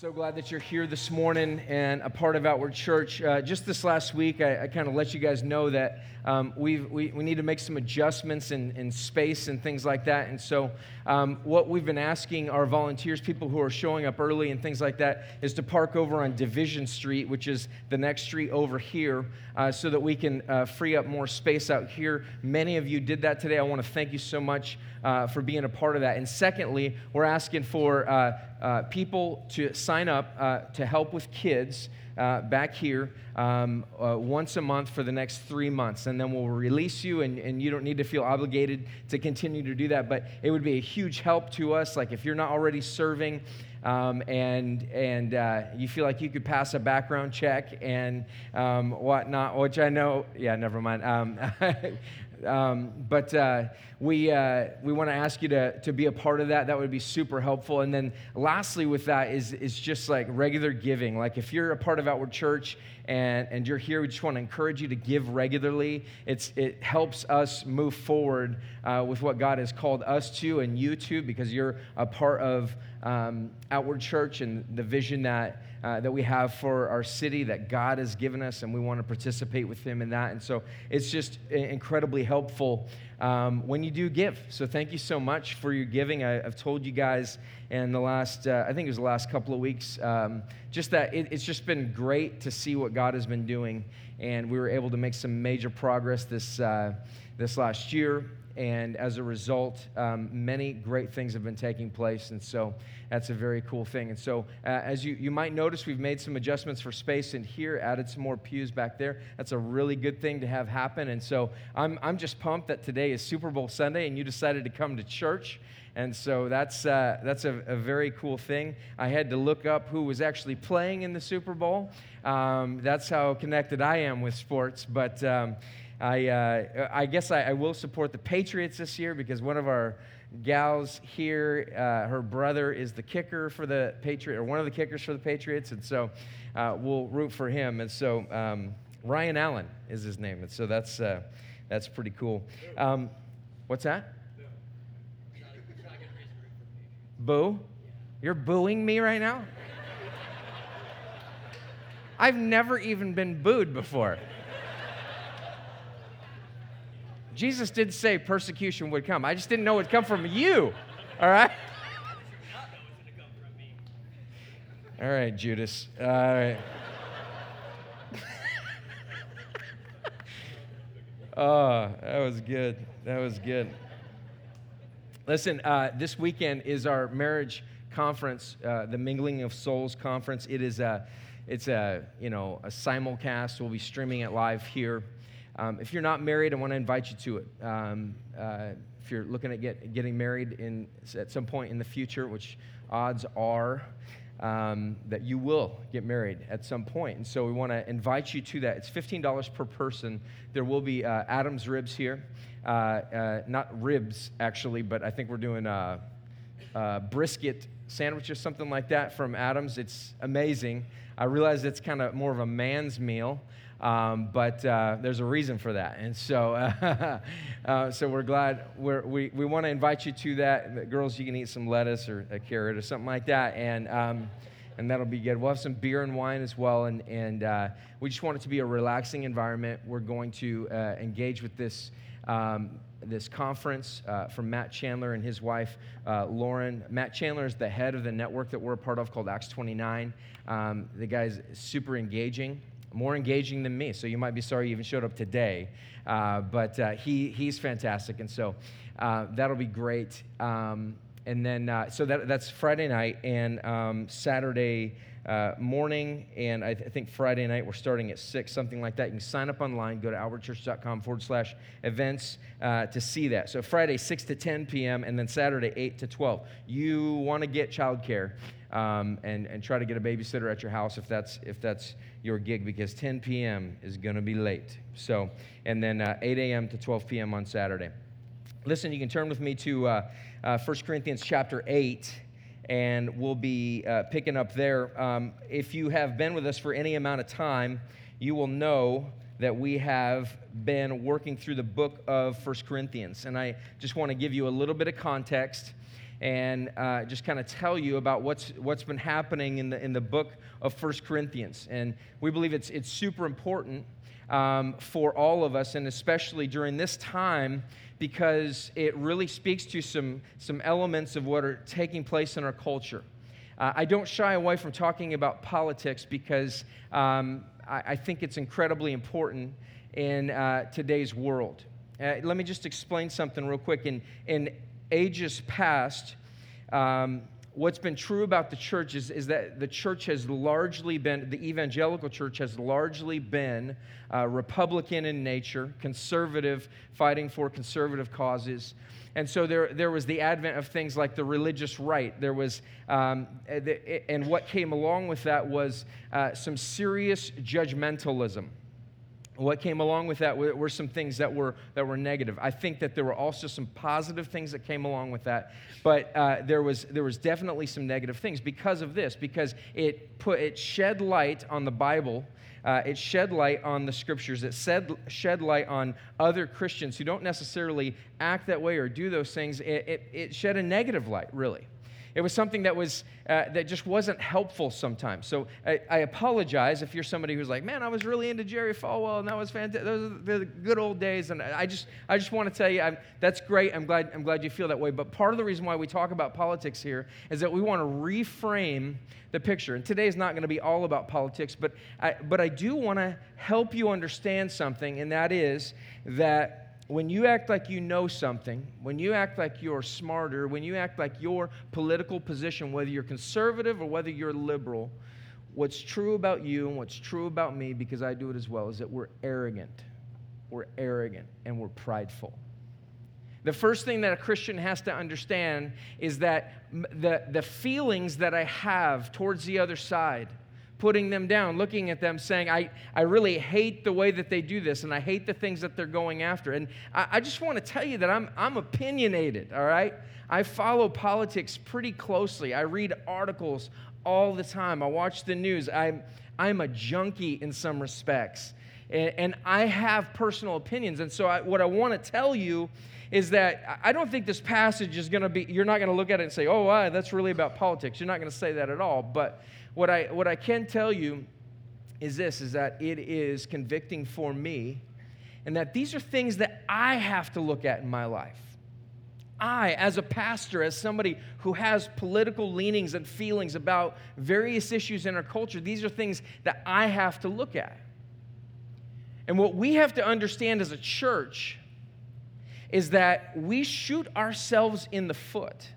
So glad that you're here this morning and a part of Outward Church. Uh, just this last week, I, I kind of let you guys know that um, we we, need to make some adjustments in, in space and things like that. And so, um, what we've been asking our volunteers, people who are showing up early and things like that, is to park over on Division Street, which is the next street over here, uh, so that we can uh, free up more space out here. Many of you did that today. I want to thank you so much uh, for being a part of that. And secondly, we're asking for uh, people to sign up uh, to help with kids uh, back here um, uh, once a month for the next three months. And then we'll release you, and, and you don't need to feel obligated to continue to do that. But it would be a huge help to us. Like if you're not already serving, um, and and uh, you feel like you could pass a background check and um, whatnot, which I know, yeah, never mind. Um, Um, but uh, we, uh, we want to ask you to, to be a part of that. That would be super helpful. And then, lastly, with that is, is just like regular giving. Like, if you're a part of Outward Church and, and you're here, we just want to encourage you to give regularly. It's, it helps us move forward uh, with what God has called us to and you to because you're a part of um, Outward Church and the vision that uh, that we have for our city that God has given us, and we want to participate with Him in that. And so it's just incredibly helpful um, when you do give. So thank you so much for your giving. I, have told you guys in the last, uh, I think it was the last couple of weeks, um, just that it, it's just been great to see what God has been doing. And we were able to make some major progress this, uh, this last year and as a result, um, many great things have been taking place. And so that's a very cool thing. And so, uh, as you, you might notice, we've made some adjustments for space in here, added some more pews back there. That's a really good thing to have happen. And so, I'm, I'm just pumped that today is Super Bowl Sunday and you decided to come to church. And so that's, uh, that's a, a, very cool thing. I had to look up who was actually playing in the Super Bowl. Um, that's how connected I am with sports. But um, I, uh, I guess I, I, will support the Patriots this year because one of our gals here, uh, her brother is the kicker for the Patriot, or one of the kickers for the Patriots, and so uh, we'll root for him. And so um, Ryan Allen is his name, and so that's uh, that's pretty cool. Um, what's that? Boo? You're booing me right now? I've never even been booed before. Jesus did say persecution would come. I just didn't know it would come from you. All right? All right, Judas. All right. oh, that was good. That was good. Listen, uh, this weekend is our marriage conference, uh, the Mingling of Souls conference. It is a, it's a, you know, a simulcast. We'll be streaming it live here. Um, if you're not married, I want to invite you to it. Um, uh, if you're looking at get, getting married in, at some point in the future, which odds are um, that you will get married at some point. And so we want to invite you to that. It's $15 per person. There will be uh, Adam's ribs here. Uh, uh, not ribs, actually, but I think we're doing uh, uh, brisket sandwich or something like that from Adam's. It's amazing. I realize it's kind of more of a man's meal. Um, but uh, there's a reason for that. And so, uh, uh, so we're glad we're, we, we want to invite you to that. Girls, you can eat some lettuce or a carrot or something like that. And, um, and that'll be good. We'll have some beer and wine as well. And, and uh, we just want it to be a relaxing environment. We're going to uh, engage with this. Um, this conference uh, from Matt Chandler and his wife, uh, Lauren. Matt Chandler is the head of the network that we're a part of called Acts 29. Um, the guy's super engaging more engaging than me. So you might be sorry you even showed up today. Uh, but uh, he, he's fantastic. And so uh, that'll be great. Um, and then, uh, so that, that's Friday night and um, Saturday uh, morning. And I, th- I, think Friday night we're starting at 6, something like that. You can sign up online, go to outwardchurch.com forward slash events uh, to see that. So Friday, 6 to 10 p.m., and then Saturday, 8 to 12. You want to get childcare um, and, and try to get a babysitter at your house if that's, if that's your gig because 10 p.m. is going to be late. So, and then uh, 8 a.m. to 12 p.m. on Saturday. Listen, you can turn with me to uh, uh, 1 Corinthians chapter 8, and we'll be uh, picking up there. Um, if you have been with us for any amount of time, you will know that we have been working through the book of 1 Corinthians. And I just want to give you a little bit of context and uh, just kind of tell you about what's, what's been happening in the, in the book of First Corinthians. And we believe it's, it's super important um, for all of us, and especially during this time, because it really speaks to some, some elements of what are taking place in our culture. Uh, I don't shy away from talking about politics because um, I, I, think it's incredibly important in uh, today's world. Uh, let me just explain something real quick. In, in ages past, um, what's been true about the church is, is that the church has largely been, the evangelical church has largely been uh, Republican in nature, conservative, fighting for conservative causes. And so there, there was the advent of things like the religious right. There was, um, and what came along with that was uh, some serious judgmentalism what came along with that were, some things that were, that were negative. I think that there were also some positive things that came along with that, but uh, there, was, there was definitely some negative things because of this, because it, put, it shed light on the Bible. Uh, it shed light on the scriptures. It shed, shed light on other Christians who don't necessarily act that way or do those things. It, it, it shed a negative light, really. It was something that was uh, that just wasn't helpful sometimes. So I, I, apologize if you're somebody who's like, man, I was really into Jerry Falwell, and that was fantastic. Those are the good old days. And I just I just want to tell you, I'm, that's great. I'm glad I'm glad you feel that way. But part of the reason why we talk about politics here is that we want to reframe the picture. And today is not going to be all about politics, but I, but I do want to help you understand something, and that is that when you act like you know something, when you act like you're smarter, when you act like your political position, whether you're conservative or whether you're liberal, what's true about you and what's true about me, because I do it as well, is that we're arrogant. We're arrogant and we're prideful. The first thing that a Christian has to understand is that the, the feelings that I have towards the other side, putting them down, looking at them, saying, I, I really hate the way that they do this, and I hate the things that they're going after. And I, I just want to tell you that I'm, I'm opinionated, all right? I follow politics pretty closely. I read articles all the time. I watch the news. I'm, I'm a junkie in some respects. And, I have personal opinions. And so, I, what I want to tell you is that I don't think this passage is going to be, you're not going to look at it and say, oh, wow, that's really about politics. You're not going to say that at all. But what I, what I can tell you is this is that it is convicting for me and that these are things that I have to look at in my life. I, as a pastor, as somebody who has political leanings and feelings about various issues in our culture, these are things that I have to look at. And what we have to understand as a church is that we shoot ourselves in the foot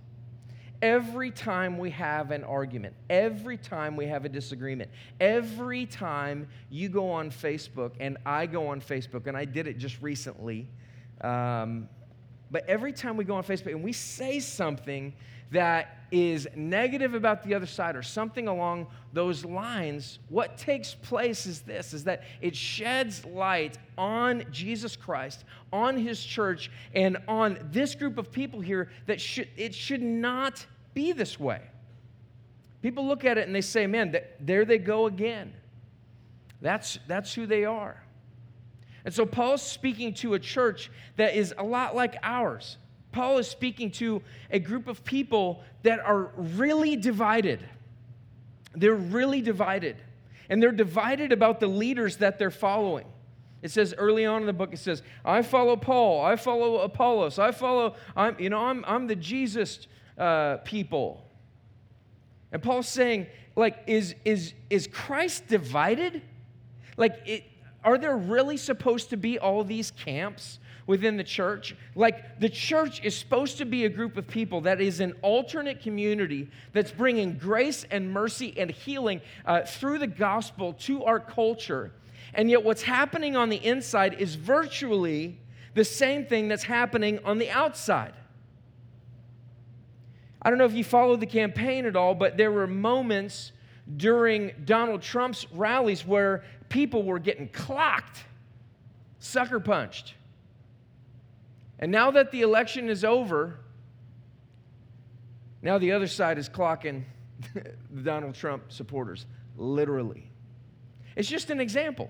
every time we have an argument, every time we have a disagreement, every time you go on Facebook and I go on Facebook, and I did it just recently, um, but every time we go on Facebook and we say something that is negative about the other side or something along those lines, what takes place is this is that it sheds light on Jesus Christ, on his church, and on this group of people here that should it should not be this way. People look at it and they say, man, there they go again. That's, that's who they are. And so Paul's speaking to a church that is a lot like ours. Paul is speaking to a group of people that are really divided. They're really divided. And they're divided about the leaders that they're following. It says early on in the book, it says, I follow Paul, I follow Apollos, I follow, I'm, you know, I'm, I'm the Jesus uh, people. And Paul's saying, like, is, is, is Christ divided? Like, it, are there really supposed to be all these camps within the church? Like, the church is supposed to be a group of people that is an alternate community that's bringing grace and mercy and healing uh, through the gospel to our culture. And yet, what's happening on the inside is virtually the same thing that's happening on the outside. I don't know if you followed the campaign at all, but there were moments during Donald Trump's rallies where people were getting clocked, sucker punched. And now that the election is over, now the other side is clocking the Donald Trump supporters, literally. It's just an example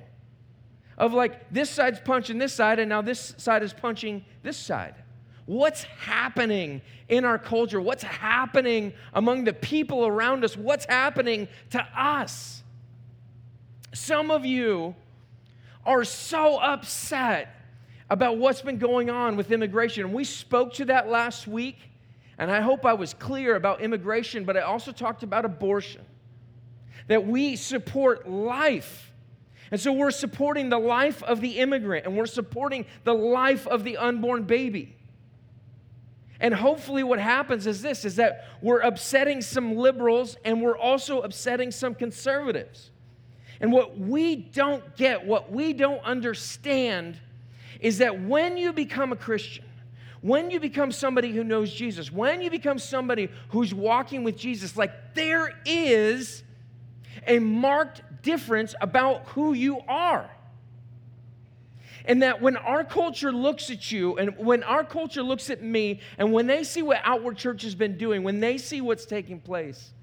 of like this side's punching this side, and now this side is punching this side. What's happening in our culture? What's happening among the people around us? What's happening to us? Some of you are so upset about what's been going on with immigration. We spoke to that last week, and I hope I was clear about immigration, but I also talked about abortion. That we support life. And so we're supporting the life of the immigrant, and we're supporting the life of the unborn baby. And hopefully, what happens is this is that we're upsetting some liberals and we're also upsetting some conservatives. And what we don't get, what we don't understand, is that when you become a Christian, when you become somebody who knows Jesus, when you become somebody who's walking with Jesus, like there is a marked difference about who you are. And that when our culture looks at you, and when our culture looks at me, and when they see what Outward Church has been doing, when they see what's taking place,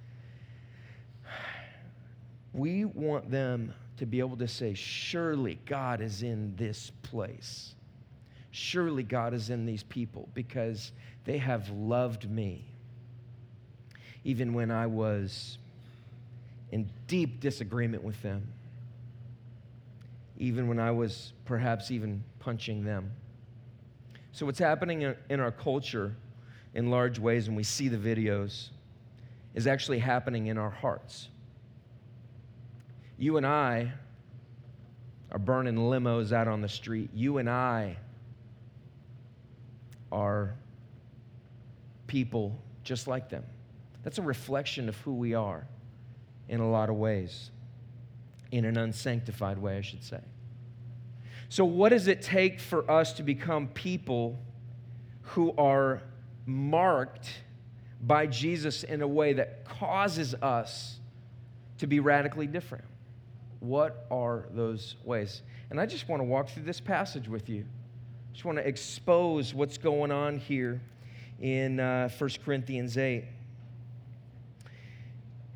we want them to be able to say, Surely God is in this place. Surely God is in these people because they have loved me. Even when I was in deep disagreement with them even when I was perhaps even punching them. So, what's happening in our culture in large ways, and we see the videos, is actually happening in our hearts. You and I are burning limos out on the street. You and I are people just like them. That's a reflection of who we are in a lot of ways in an unsanctified way, I should say. So, what does it take for us to become people who are marked by Jesus in a way that causes us to be radically different? What are those ways? And I just want to walk through this passage with you. I just want to expose what's going on here in uh, 1 Corinthians 8.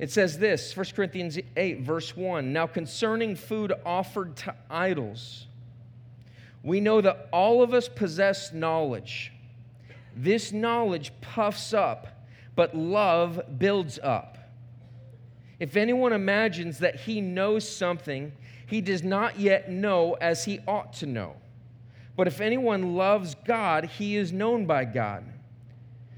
It says this 1 Corinthians 8, verse 1 Now concerning food offered to idols, we know that all of us possess knowledge. This knowledge puffs up, but love builds up. If anyone imagines that he knows something, he does not yet know as he ought to know. But if anyone loves God, he is known by God.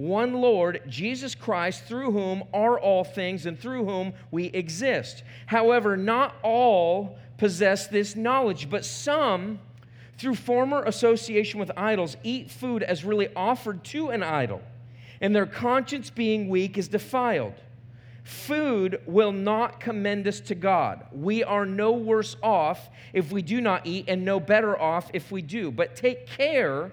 one Lord, Jesus Christ, through whom are all things and through whom we exist. However, not all possess this knowledge, but some, through former association with idols, eat food as really offered to an idol, and their conscience being weak is defiled. Food will not commend us to God. We are no worse off if we do not eat, and no better off if we do. But take care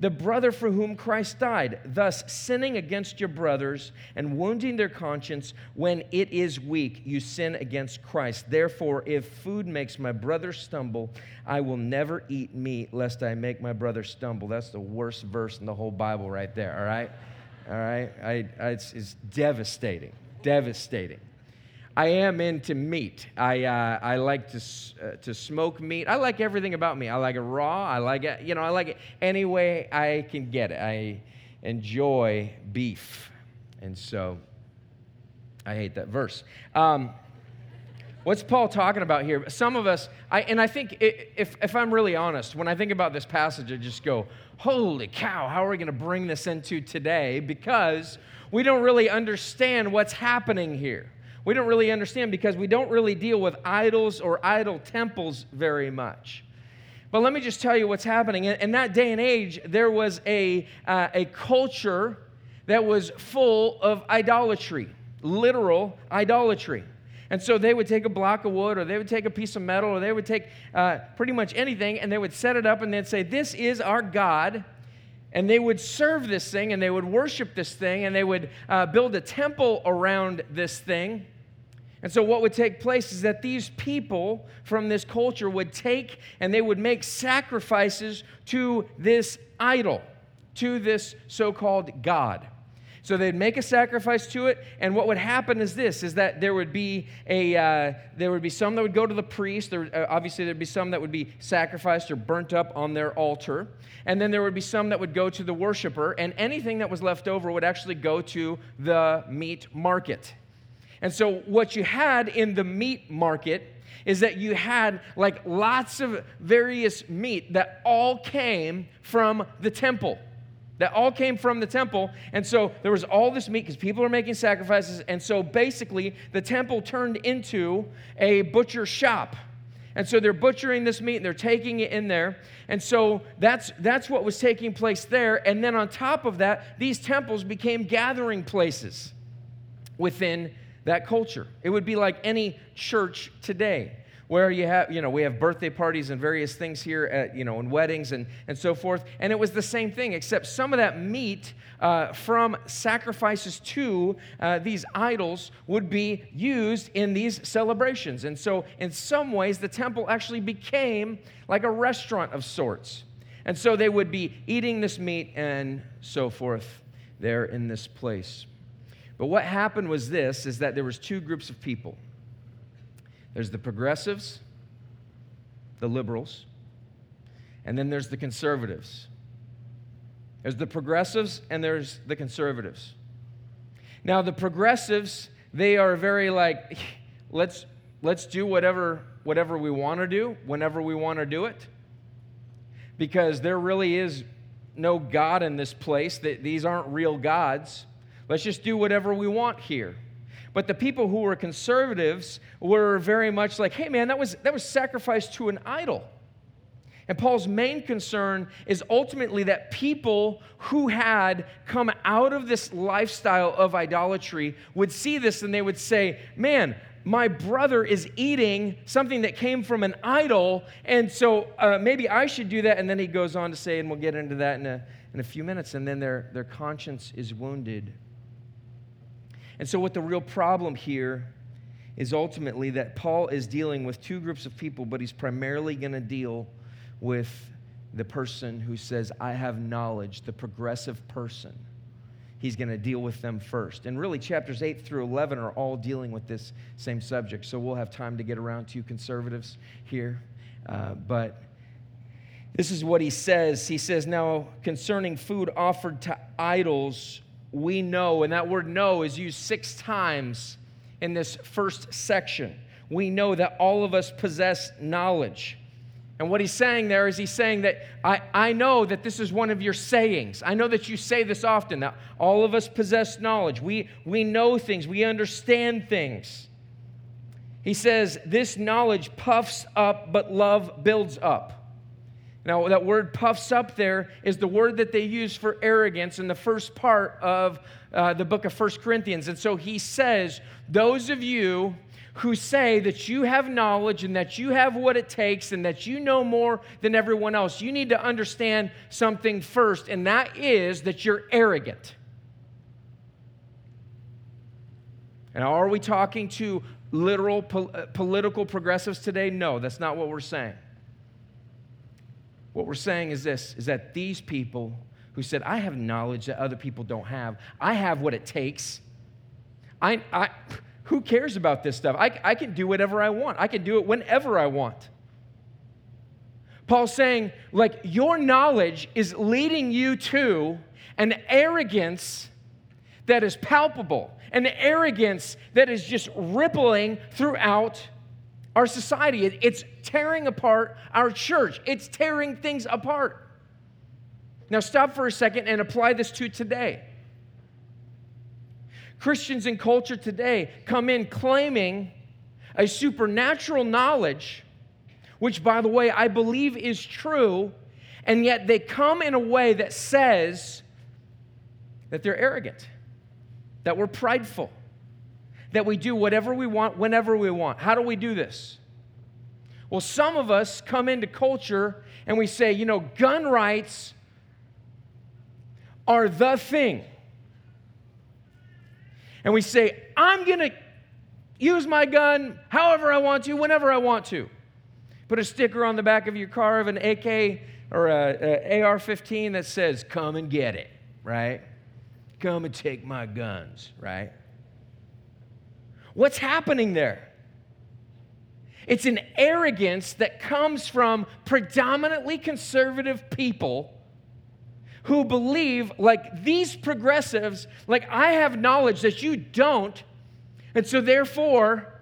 the brother for whom Christ died, thus sinning against your brothers and wounding their conscience when it is weak, you sin against Christ. Therefore, if food makes my brother stumble, I will never eat meat lest I make my brother stumble. That's the worst verse in the whole Bible right there, all right? All right? I, I, it's, it's devastating, devastating. I am into meat. I, uh, I like to, uh, to smoke meat. I like everything about me. I like it raw. I like it, you know, I like it any way I can get it. I enjoy beef. And so I hate that verse. Um, what's Paul talking about here? Some of us, I, and I think if, if I'm really honest, when I think about this passage, I just go, holy cow, how are we going to bring this into today? Because we don't really understand what's happening here we don't really understand because we don't really deal with idols or idol temples very much. But let me just tell you what's happening. In, that day and age, there was a, uh, a culture that was full of idolatry, literal idolatry. And so they would take a block of wood, or they would take a piece of metal, or they would take uh, pretty much anything, and they would set it up and they'd say, This is our God. And they would serve this thing, and they would worship this thing, and they would uh, build a temple around this thing. And so, what would take place is that these people from this culture would take and they would make sacrifices to this idol, to this so called God. So they'd make a sacrifice to it, and what would happen is this: is that there would be a uh, there would be some that would go to the priest. There, uh, obviously, there'd be some that would be sacrificed or burnt up on their altar, and then there would be some that would go to the worshiper, and anything that was left over would actually go to the meat market. And so, what you had in the meat market is that you had like lots of various meat that all came from the temple that all came from the temple. And so there was all this meat because people are making sacrifices. And so basically, the temple turned into a butcher shop. And so they're butchering this meat and they're taking it in there. And so that's, that's what was taking place there. And then on top of that, these temples became gathering places within that culture. It would be like any church today where you have, you know, we have birthday parties and various things here at, you know, and weddings and, and so forth. And it was the same thing, except some of that meat uh, from sacrifices to uh, these idols would be used in these celebrations. And so, in some ways, the temple actually became like a restaurant of sorts. And so they would be eating this meat and so forth there in this place. But what happened was this is that there was two groups of people. There's the progressives, the liberals, and then there's the conservatives. There's the progressives and there's the conservatives. Now, the progressives, they are very like, let's, let's do whatever, whatever we want to do, whenever we want to do it, because there really is no God in this place. that These aren't real gods. Let's just do whatever we want here. But the people who were conservatives were very much like, hey man, that was, that was sacrificed to an idol. And Paul's main concern is ultimately that people who had come out of this lifestyle of idolatry would see this and they would say, man, my brother is eating something that came from an idol, and so uh, maybe I should do that. And then he goes on to say, and we'll get into that in a, in a few minutes, and then their, their conscience is wounded. And so, what the real problem here is ultimately that Paul is dealing with two groups of people, but he's primarily going to deal with the person who says, I have knowledge, the progressive person. He's going to deal with them first. And really, chapters 8 through 11 are all dealing with this same subject. So we'll have time to get around to conservatives here. Uh, but this is what he says. He says, Now, concerning food offered to idols, we know, and that word know is used six times in this first section. We know that all of us possess knowledge. And what he's saying there is he's saying that I, I know that this is one of your sayings. I know that you say this often, that all of us possess knowledge. We, we know things, we understand things. He says, This knowledge puffs up, but love builds up. Now, that word puffs up there is the word that they use for arrogance in the first part of uh, the book of First Corinthians. And so he says, Those of you who say that you have knowledge and that you have what it takes and that you know more than everyone else, you need to understand something first, and that is that you're arrogant. And are we talking to literal uh, political progressives today? No, that's not what we're saying. What we're saying is this is that these people who said, I have knowledge that other people don't have, I have what it takes. I, I, who cares about this stuff? I, I can do whatever I want, I can do it whenever I want. Paul's saying, like, your knowledge is leading you to an arrogance that is palpable, an arrogance that is just rippling throughout our society. It's tearing apart our church, it's tearing things apart. Now, stop for a second and apply this to today. Christians in culture today come in claiming a supernatural knowledge, which, by the way, I believe is true, and yet they come in a way that says, that they're arrogant, that we're prideful, that we do whatever we want whenever we want. How do we do this? Well, some of us come into culture and we say, you know, gun rights are the thing. And we say, I'm going to use my gun however I want to, whenever I want to. Put a sticker on the back of your car of an AK or a, AR 15 that says, Come and get it, right? Come and take my guns, right? What's happening there? It's an arrogance that comes from predominantly conservative people who believe, like these progressives, like I have knowledge that you don't, and so therefore,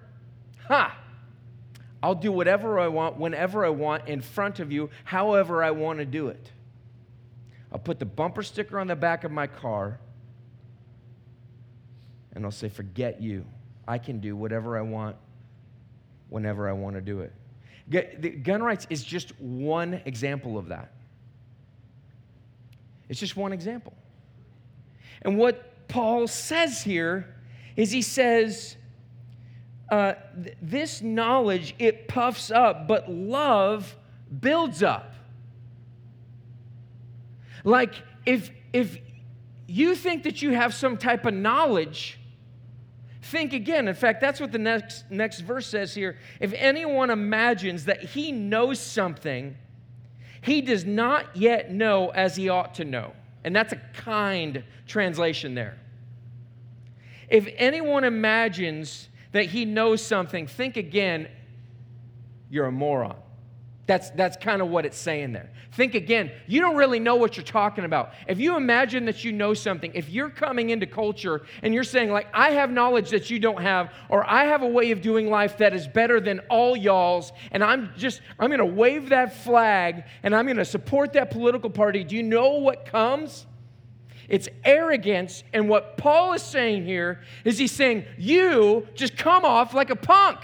ha, I'll do whatever I want, whenever I want, in front of you, however I want to do it. I'll put the bumper sticker on the back of my car, and I'll say, Forget you. I can do whatever I want, whenever I want to do it. Gun rights is just one example of that. It's just one example. And what Paul says here is he says, uh, th- this knowledge it puffs up, but love builds up. Like if if you think that you have some type of knowledge, think again. In fact, that's what the next next verse says here. If anyone imagines that he knows something, he does not yet know as he ought to know. And that's a kind translation there. If anyone imagines that he knows something, think again, you're a moron. That's, that's kind of what it's saying there. Think again, you don't really know what you're talking about. If you imagine that you know something, if you're coming into culture and you're saying, like, I have knowledge that you don't have, or I have a way of doing life that is better than all y'all's, and I'm just, I'm gonna wave that flag and I'm gonna support that political party, do you know what comes? It's arrogance. And what Paul is saying here is he's saying, You just come off like a punk.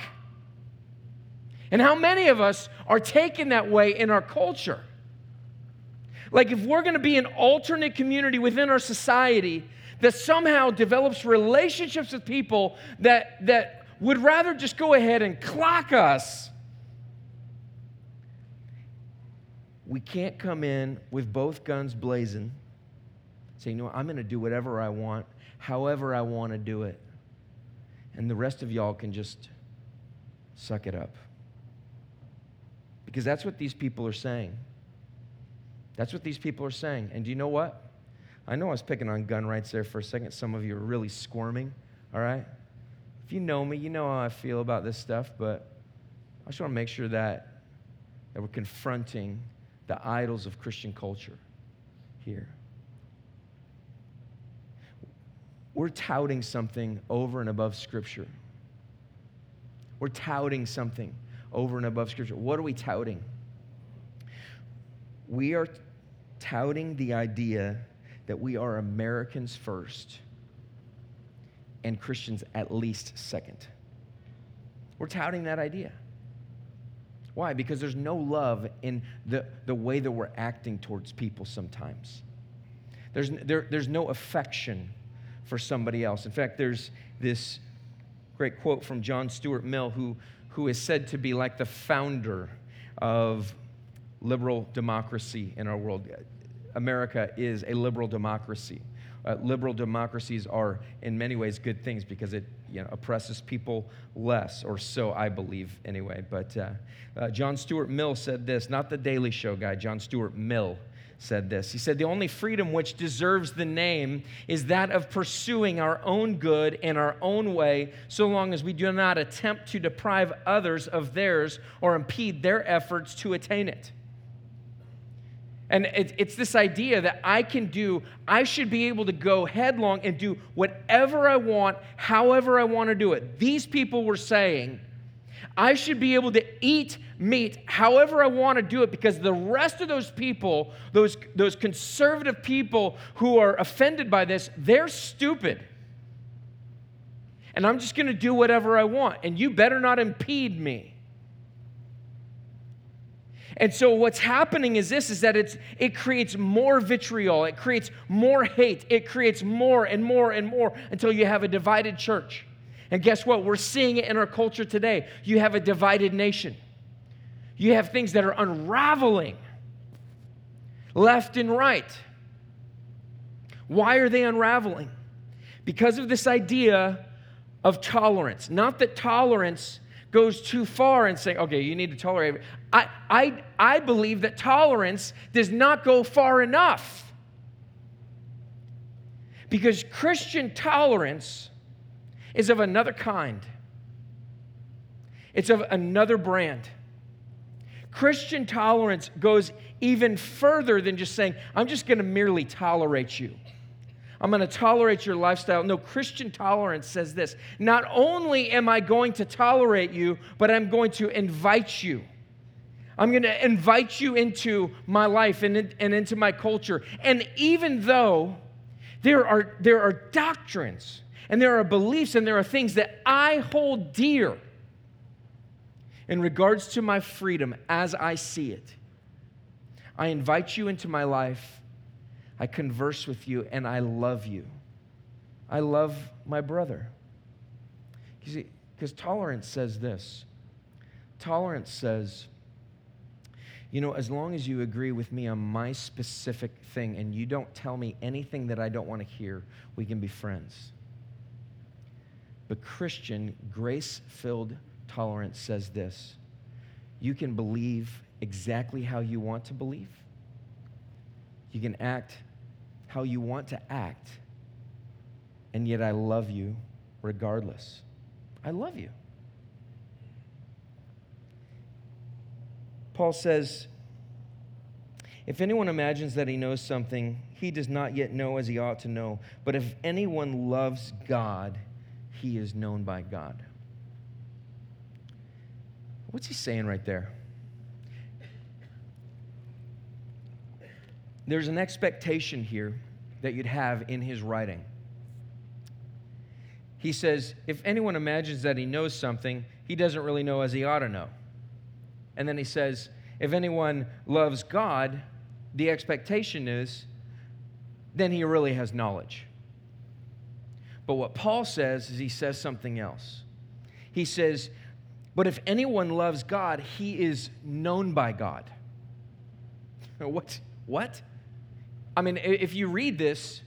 And how many of us are taken that way in our culture? Like, if we're going to be an alternate community within our society that somehow develops relationships with people that, that would rather just go ahead and clock us, we can't come in with both guns blazing saying, you know? I'm going to do whatever I want, however I want to do it. And the rest of y'all can just suck it up. Because that's what these people are saying. That's what these people are saying. And do you know what? I know I was picking on gun rights there for a second. Some of you are really squirming, all right? If you know me, you know how I feel about this stuff, but I just want to make sure that, that we're confronting the idols of Christian culture here. we're touting something over and above Scripture. We're touting something over and above Scripture. What are we touting? We are touting the idea that we are Americans first and Christians at least second. We're touting that idea. Why? Because there's no love in the, the way that we're acting towards people sometimes. There's, there, there's no affection for somebody else. In fact, there's this great quote from John Stuart Mill, who, who is said to be like the founder of liberal democracy in our world. America is a liberal democracy. Uh, liberal democracies are, in many ways, good things because it you know, oppresses people less, or so I believe anyway. But uh, uh, John Stuart Mill said this, not the Daily Show guy, John Stuart Mill said this. He said, The only freedom which deserves the name is that of pursuing our own good in our own way, so long as we do not attempt to deprive others of theirs or impede their efforts to attain it. And it's this idea that I can do, I should be able to go headlong and do whatever I want, however I want to do it. These people were saying, I should be able to eat meat however I want to do it because the rest of those people, those, those conservative people who are offended by this, they're stupid. And I'm just going to do whatever I want, and you better not impede me. And so what's happening is this is that it's it creates more vitriol, it creates more hate, it creates more and more and more until you have a divided church. And guess what? We're seeing it in our culture today. You have a divided nation. You have things that are unraveling left and right. Why are they unraveling? Because of this idea of tolerance. Not that tolerance goes too far and saying, okay, you need to tolerate. I, I, I believe that tolerance does not go far enough. Because Christian tolerance is of another kind, it's of another brand. Christian tolerance goes even further than just saying, I'm just going to merely tolerate you. I'm going to tolerate your lifestyle. No, Christian tolerance says this Not only am I going to tolerate you, but I'm going to invite you. I'm going to invite you into my life and, and into my culture. And even though there are, there are doctrines and there are beliefs and there are things that I hold dear in regards to my freedom as I see it, I invite you into my life I converse with you, and I love you. I love my brother. You see, because tolerance says this tolerance says, you know, as long as you agree with me on my specific thing and you don't tell me anything that I don't want to hear, we can be friends. But Christian, grace filled tolerance says this you can believe exactly how you want to believe, you can act how you want to act, and yet I love you regardless. I love you. Paul says, if anyone imagines that he knows something, he does not yet know as he ought to know. But if anyone loves God, he is known by God. What's he saying right there? there's an expectation here that you'd have in his writing. He says, if anyone imagines that he knows something, he doesn't really know as he ought to know. And then he says, if anyone loves God, the expectation is, then he really has knowledge. But what Paul says is he says something else. He says, but if anyone loves God, he is known by God. What? What? I mean, if you read this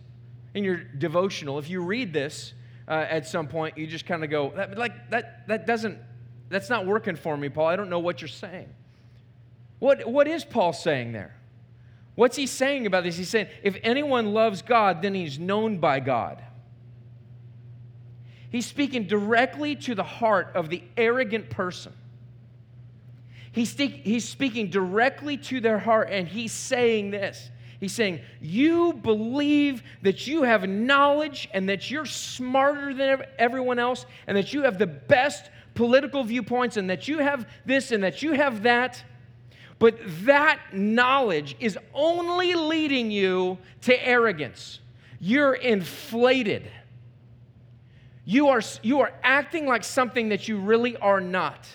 in your devotional, if you read this uh, at some point, you just kind of go, that, like, that, that doesn't, that's not working for me, Paul. I don't know what you're saying. What, what is Paul saying there? What's he saying about this? He's saying, if anyone loves God, then he's known by God. He's speaking directly to the heart of the arrogant person. He's, he's speaking directly to their heart, and he's saying this He's saying, You believe that you have knowledge and that you're smarter than everyone else and that you have the best political viewpoints and that you have this and that you have that. But that knowledge is only leading you to arrogance. You're inflated. You are, you are acting like something that you really are not.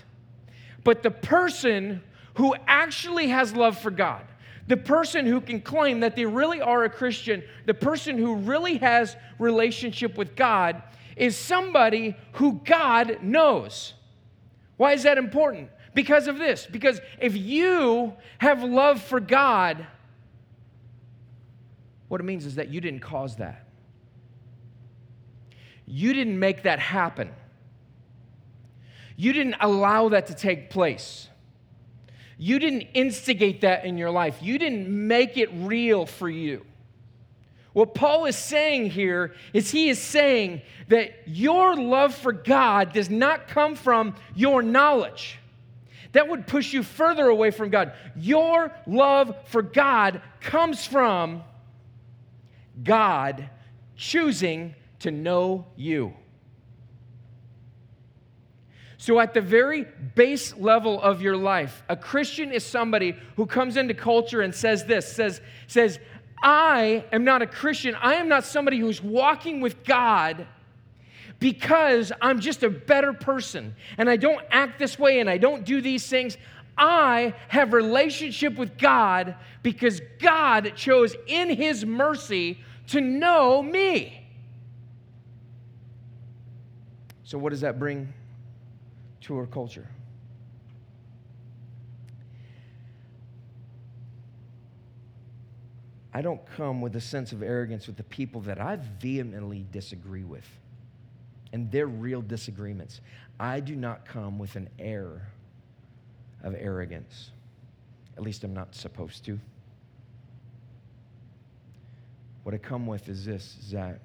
But the person who actually has love for God, the person who can claim that they really are a Christian, the person who really has relationship with God is somebody who God knows. Why is that important? Because of this. Because if you have love for God, what it means is that you didn't cause that. You didn't make that happen. You didn't allow that to take place. You didn't instigate that in your life, you didn't make it real for you. What Paul is saying here is he is saying that your love for God does not come from your knowledge. That would push you further away from God. Your love for God comes from God choosing to know you. So, at the very base level of your life, a Christian is somebody who comes into culture and says this says, says, I am not a Christian. I am not somebody who's walking with God because I'm just a better person and I don't act this way and I don't do these things. I have relationship with God because God chose in his mercy to know me. So, what does that bring to our culture? I don't come with a sense of arrogance with the people that I vehemently disagree with and their real disagreements. I do not come with an air of arrogance. At least I'm not supposed to. What I come with is this is that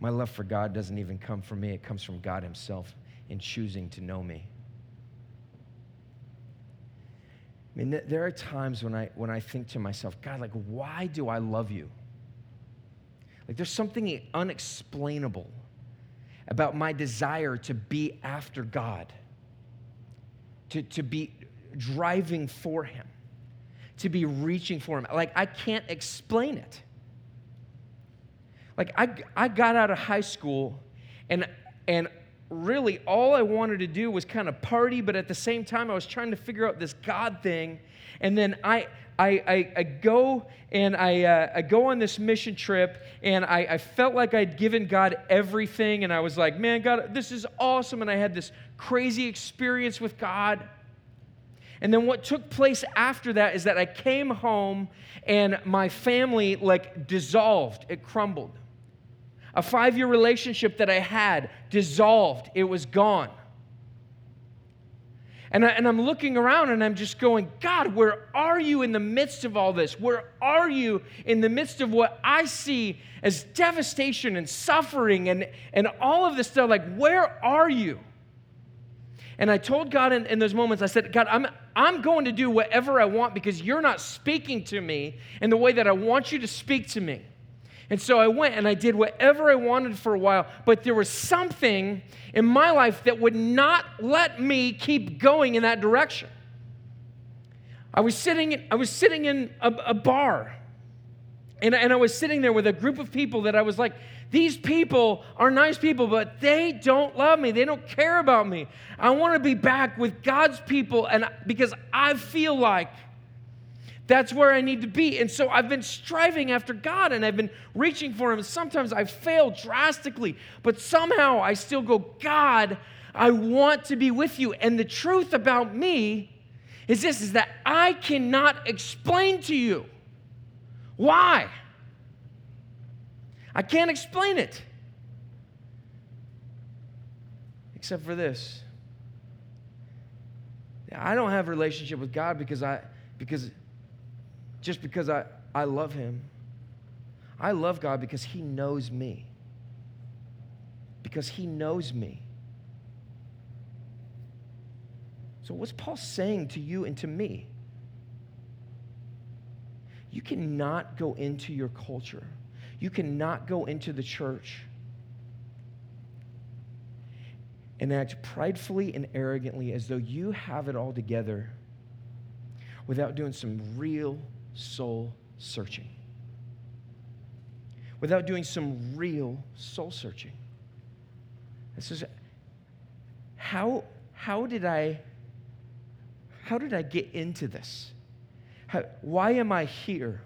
my love for God doesn't even come from me, it comes from God Himself in choosing to know me. I mean, there are times when I, when I think to myself, God, like, why do I love you? Like, there's something unexplainable about my desire to be after God, to, to be driving for Him, to be reaching for Him. Like, I can't explain it. Like, I, I got out of high school and, and really all I wanted to do was kind of party, but at the same time, I was trying to figure out this God thing. And then I, I, I, I go and I, uh, I go on this mission trip, and I, I felt like I'd given God everything. And I was like, man, God, this is awesome. And I had this crazy experience with God. And then what took place after that is that I came home and my family like dissolved, it crumbled. A five year relationship that I had dissolved, it was gone. And, I, and I'm looking around and I'm just going, God, where are you in the midst of all this? Where are you in the midst of what I see as devastation and suffering and, and all of this stuff? Like, where are you? And I told God in, in those moments, I said, God, I'm, I'm going to do whatever I want because you're not speaking to me in the way that I want you to speak to me. And so I went and I did whatever I wanted for a while, but there was something in my life that would not let me keep going in that direction. I was sitting, I was sitting in a, a bar, and, and I was sitting there with a group of people that I was like, these people are nice people, but they don't love me. They don't care about me. I want to be back with God's people, and because I feel like that's where I need to be. And so I've been striving after God and I've been reaching for Him. Sometimes I fail drastically, but somehow I still go, God, I want to be with you. And the truth about me is this is that I cannot explain to you why. I can't explain it. Except for this. I don't have a relationship with God because I because just because I, I love him. I love God because he knows me. Because he knows me. So, what's Paul saying to you and to me? You cannot go into your culture, you cannot go into the church and act pridefully and arrogantly as though you have it all together without doing some real soul searching, without doing some real soul searching. This is how, how did I how did I get into this? How, why am I here?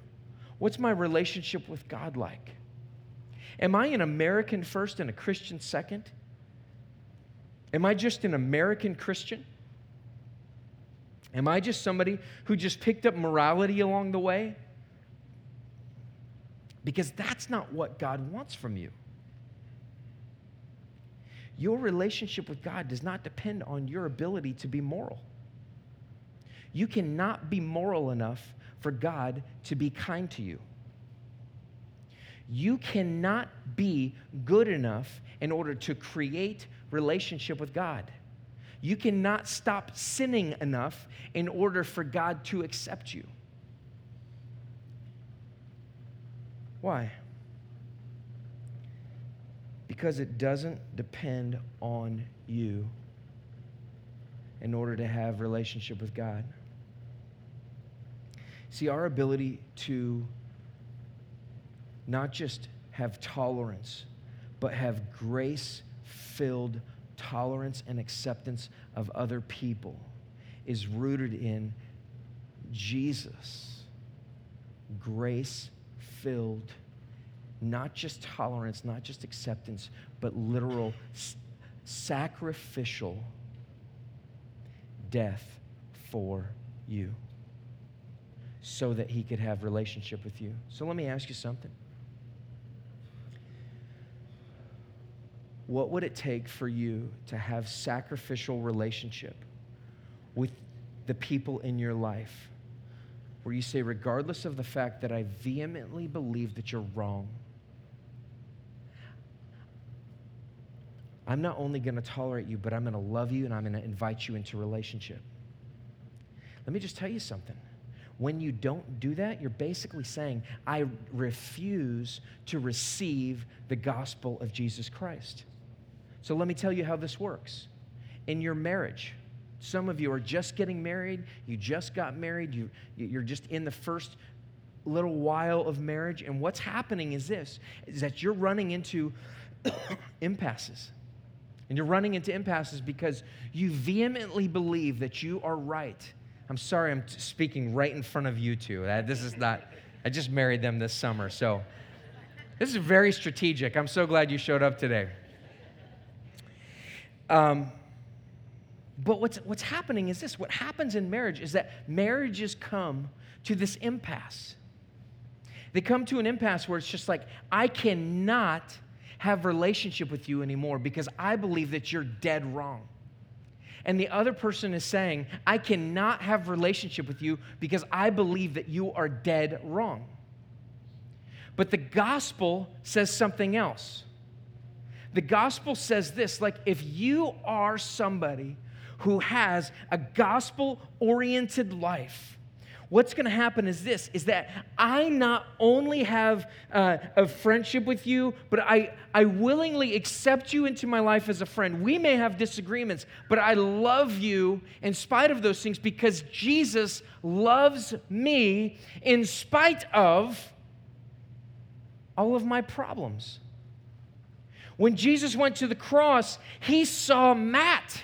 What's my relationship with God like? Am I an American first and a Christian second? Am I just an American Christian? Am I just somebody who just picked up morality along the way? Because that's not what God wants from you. Your relationship with God does not depend on your ability to be moral. You cannot be moral enough for God to be kind to you. You cannot be good enough in order to create relationship with God. You cannot stop sinning enough in order for God to accept you. Why? Because it doesn't depend on you in order to have relationship with God. See, our ability to not just have tolerance, but have grace filled tolerance and acceptance of other people is rooted in Jesus, grace filled, not just tolerance, not just acceptance, but literal sacrificial death for you so that he could have relationship with you. So let me ask you something. What would it take for you to have sacrificial relationship with the people in your life where you say regardless of the fact that I vehemently believe that you're wrong, I'm not only going to tolerate you, but I'm going to love you and I'm going to invite you into relationship. Let me just tell you something. When you don't do that, you're basically saying, I refuse to receive the gospel of Jesus Christ. So let me tell you how this works. In your marriage, some of you are just getting married, you just got married, you, you're just in the first little while of marriage, and what's happening is this is that you're running into impasses. And you're running into impasses because you vehemently believe that you are right. I'm sorry, I'm speaking right in front of you two. Uh, this is not, I just married them this summer. So this is very strategic. I'm so glad you showed up today. Um, but what's, what's happening is this what happens in marriage is that marriages come to this impasse. They come to an impasse where it's just like, I cannot have relationship with you anymore because I believe that you're dead wrong. And the other person is saying, I cannot have relationship with you because I believe that you are dead wrong. But the gospel says something else. The gospel says this like, if you are somebody who has a gospel oriented life, what's going to happen is this is that i not only have uh, a friendship with you but I, I willingly accept you into my life as a friend. We may have disagreements but i love you in spite of those things because jesus loves me in spite of all of my problems when jesus went to the cross he saw matt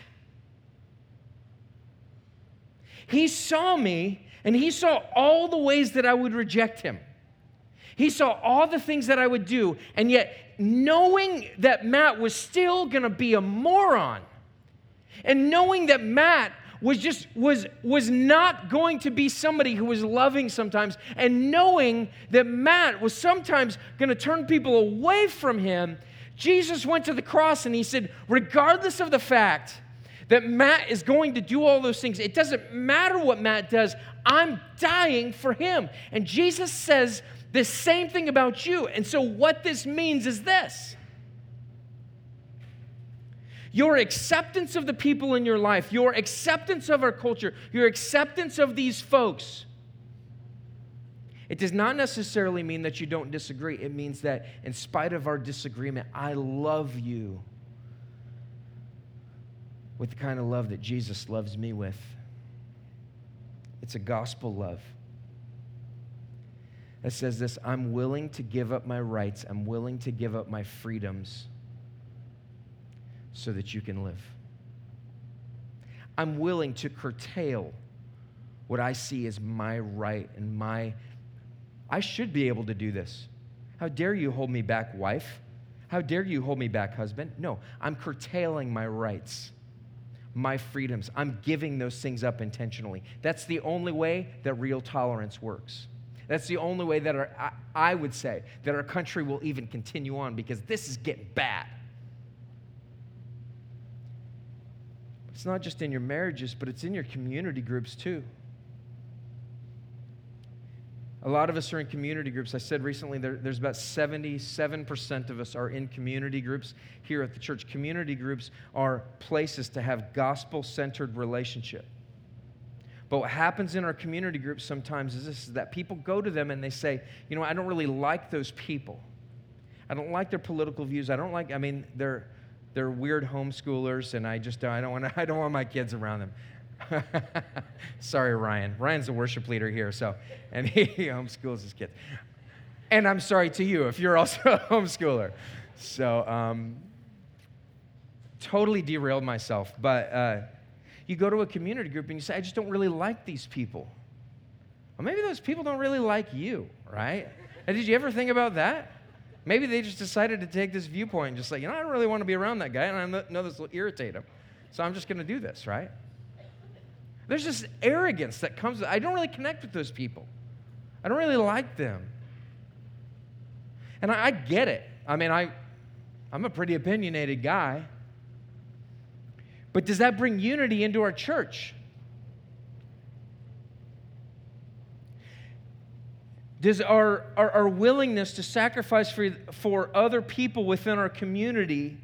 he saw me and he saw all the ways that I would reject him. He saw all the things that I would do. And yet, knowing that Matt was still going to be a moron, and knowing that Matt was just was was not going to be somebody who was loving sometimes and knowing that Matt was sometimes going to turn people away from him Jesus went to the cross and he said regardless of the fact that Matt is going to do all those things it doesn't matter what Matt does I'm dying for him. And Jesus says the same thing about you. And so, what this means is this your acceptance of the people in your life, your acceptance of our culture, your acceptance of these folks. It does not necessarily mean that you don't disagree. It means that in spite of our disagreement, I love you with the kind of love that Jesus loves me with. It's a gospel love that says this I'm willing to give up my rights, I'm willing to give up my freedoms so that you can live. I'm willing to curtail what I see as my right and my. I should be able to do this. How dare you hold me back, wife? How dare you hold me back, husband? No, I'm curtailing my rights my freedoms. I'm giving those things up intentionally. That's the only way that real tolerance works. That's the only way that our, I would say that our country will even continue on because this is getting bad. It's not just in your marriages, but it's in your community groups too. A lot of us are in community groups. I said recently there, there's about 77% of us are in community groups here at the church. Community groups are places to have gospel centered relationship. But what happens in our community groups sometimes is this is that people go to them and they say, you know, I don't really like those people. I don't like their political views. I don't like, I mean, they're, they're weird homeschoolers and I just I don't want I don't want my kids around them. Sorry, Ryan. Ryan's the worship leader here, so, and he homeschools his kids. And I'm sorry to you if you're also a homeschooler. So, um, totally derailed myself. But, uh, you go to a community group and you say, I just don't really like these people. Well, maybe those people don't really like you, right? And did you ever think about that? Maybe they just decided to take this viewpoint and just like, you know, I don't really want to be around that guy, and I know this will irritate him. So I'm just going to do this, right? There's this arrogance that comes. I don't really connect with those people. I don't really like them. And I, I get it. I mean, I, I'm a pretty opinionated guy. But does that bring unity into our church? Does our, our, our, willingness to sacrifice for, for other people within our community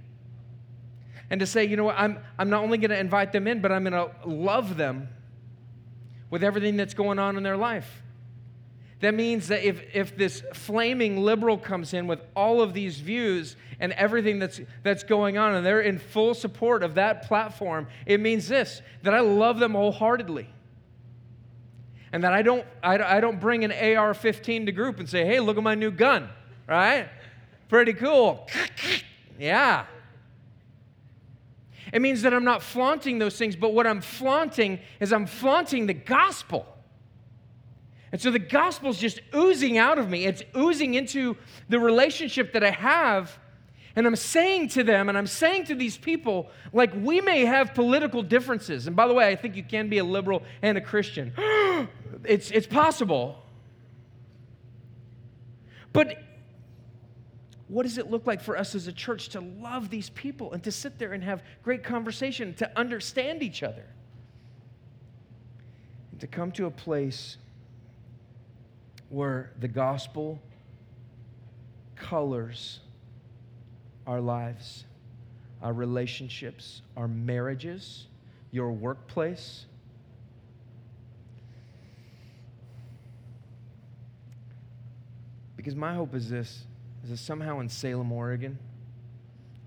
and to say, you know what, I'm, I'm not only going to invite them in, but I'm going to love them with everything that's going on in their life? That means that if, if this flaming liberal comes in with all of these views and everything that's, that's going on, and they're in full support of that platform, it means this that I love them wholeheartedly. And that I don't, I, I don't bring an AR 15 to group and say, hey, look at my new gun, right? Pretty cool. yeah. It means that I'm not flaunting those things, but what I'm flaunting is I'm flaunting the gospel. And so the gospel's just oozing out of me. It's oozing into the relationship that I have. And I'm saying to them, and I'm saying to these people, like, we may have political differences. And by the way, I think you can be a liberal and a Christian. it's, it's possible. But what does it look like for us as a church to love these people and to sit there and have great conversation, to understand each other? And to come to a place where the gospel colors our lives, our relationships, our marriages, your workplace. Because my hope is this is that somehow in Salem, Oregon,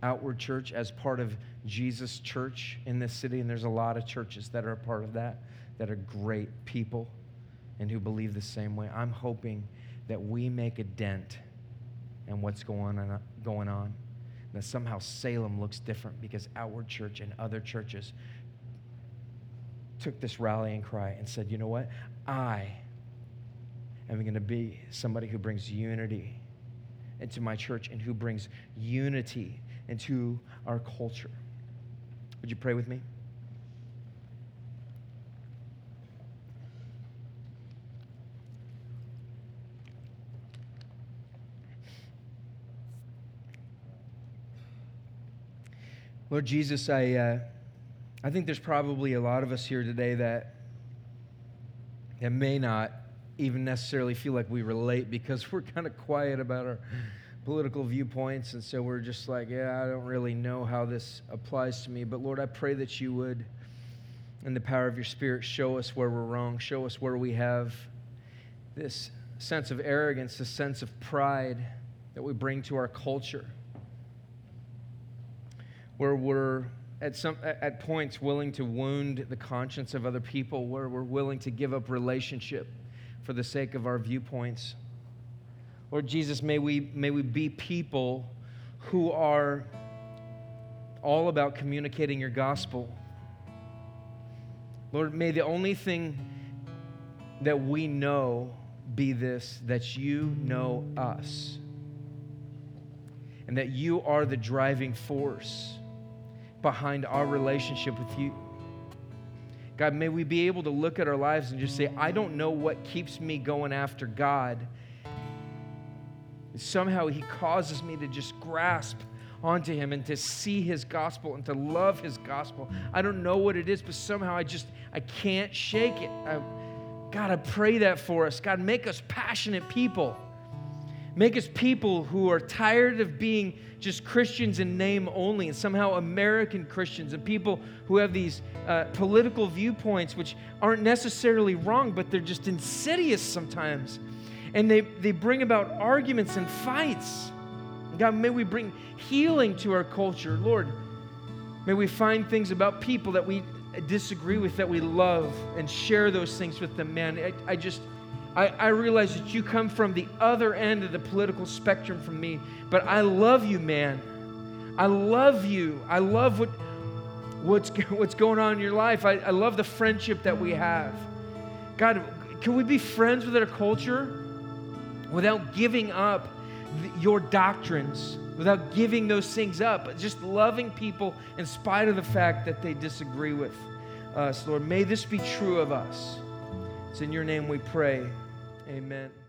Outward Church, as part of Jesus Church in this city, and there's a lot of churches that are a part of that, that are great people and who believe the same way. I'm hoping that we make a dent in what's going on, going on. That somehow Salem looks different because Outward Church and other churches took this rallying cry and said, you know what? I am going to be somebody who brings unity into my church and who brings unity into our culture. Would you pray with me? Lord Jesus, I, uh, I think there's probably a lot of us here today that, that may not even necessarily feel like we relate because we're kind of quiet about our political viewpoints. And so we're just like, yeah, I don't really know how this applies to me. But Lord, I pray that you would, in the power of your Spirit, show us where we're wrong, show us where we have this sense of arrogance, this sense of pride that we bring to our culture, where we're at some at points willing to wound the conscience of other people where we're willing to give up relationship for the sake of our viewpoints. Lord Jesus, may we, may we be people who are all about communicating your gospel. Lord, may the only thing that we know be this that you know us and that you are the driving force behind our relationship with you. God, may we be able to look at our lives and just say, I don't know what keeps me going after God. somehow He causes me to just grasp onto Him and to see His gospel and to love His gospel. I don't know what it is, but somehow I just, I can't shake it. I, God, I pray that for us. God, make us passionate people. Make us people who are tired of being just Christians in name only and somehow American Christians and people who have these uh, political viewpoints which aren't necessarily wrong, but they're just insidious sometimes. And they, they bring about arguments and fights. God, may we bring healing to our culture. Lord, may we find things about people that we disagree with that we love and share those things with them. Man, I, I just I, I realize that you come from the other end of the political spectrum from me, but I love you, man. I love you. I love what, what's, what's going on in your life. I, I love the friendship that we have. God, can we be friends with our culture without giving up your doctrines, without giving those things up, but just loving people in spite of the fact that they disagree with us, Lord? May this be true of us. It's in your name we pray. Amen.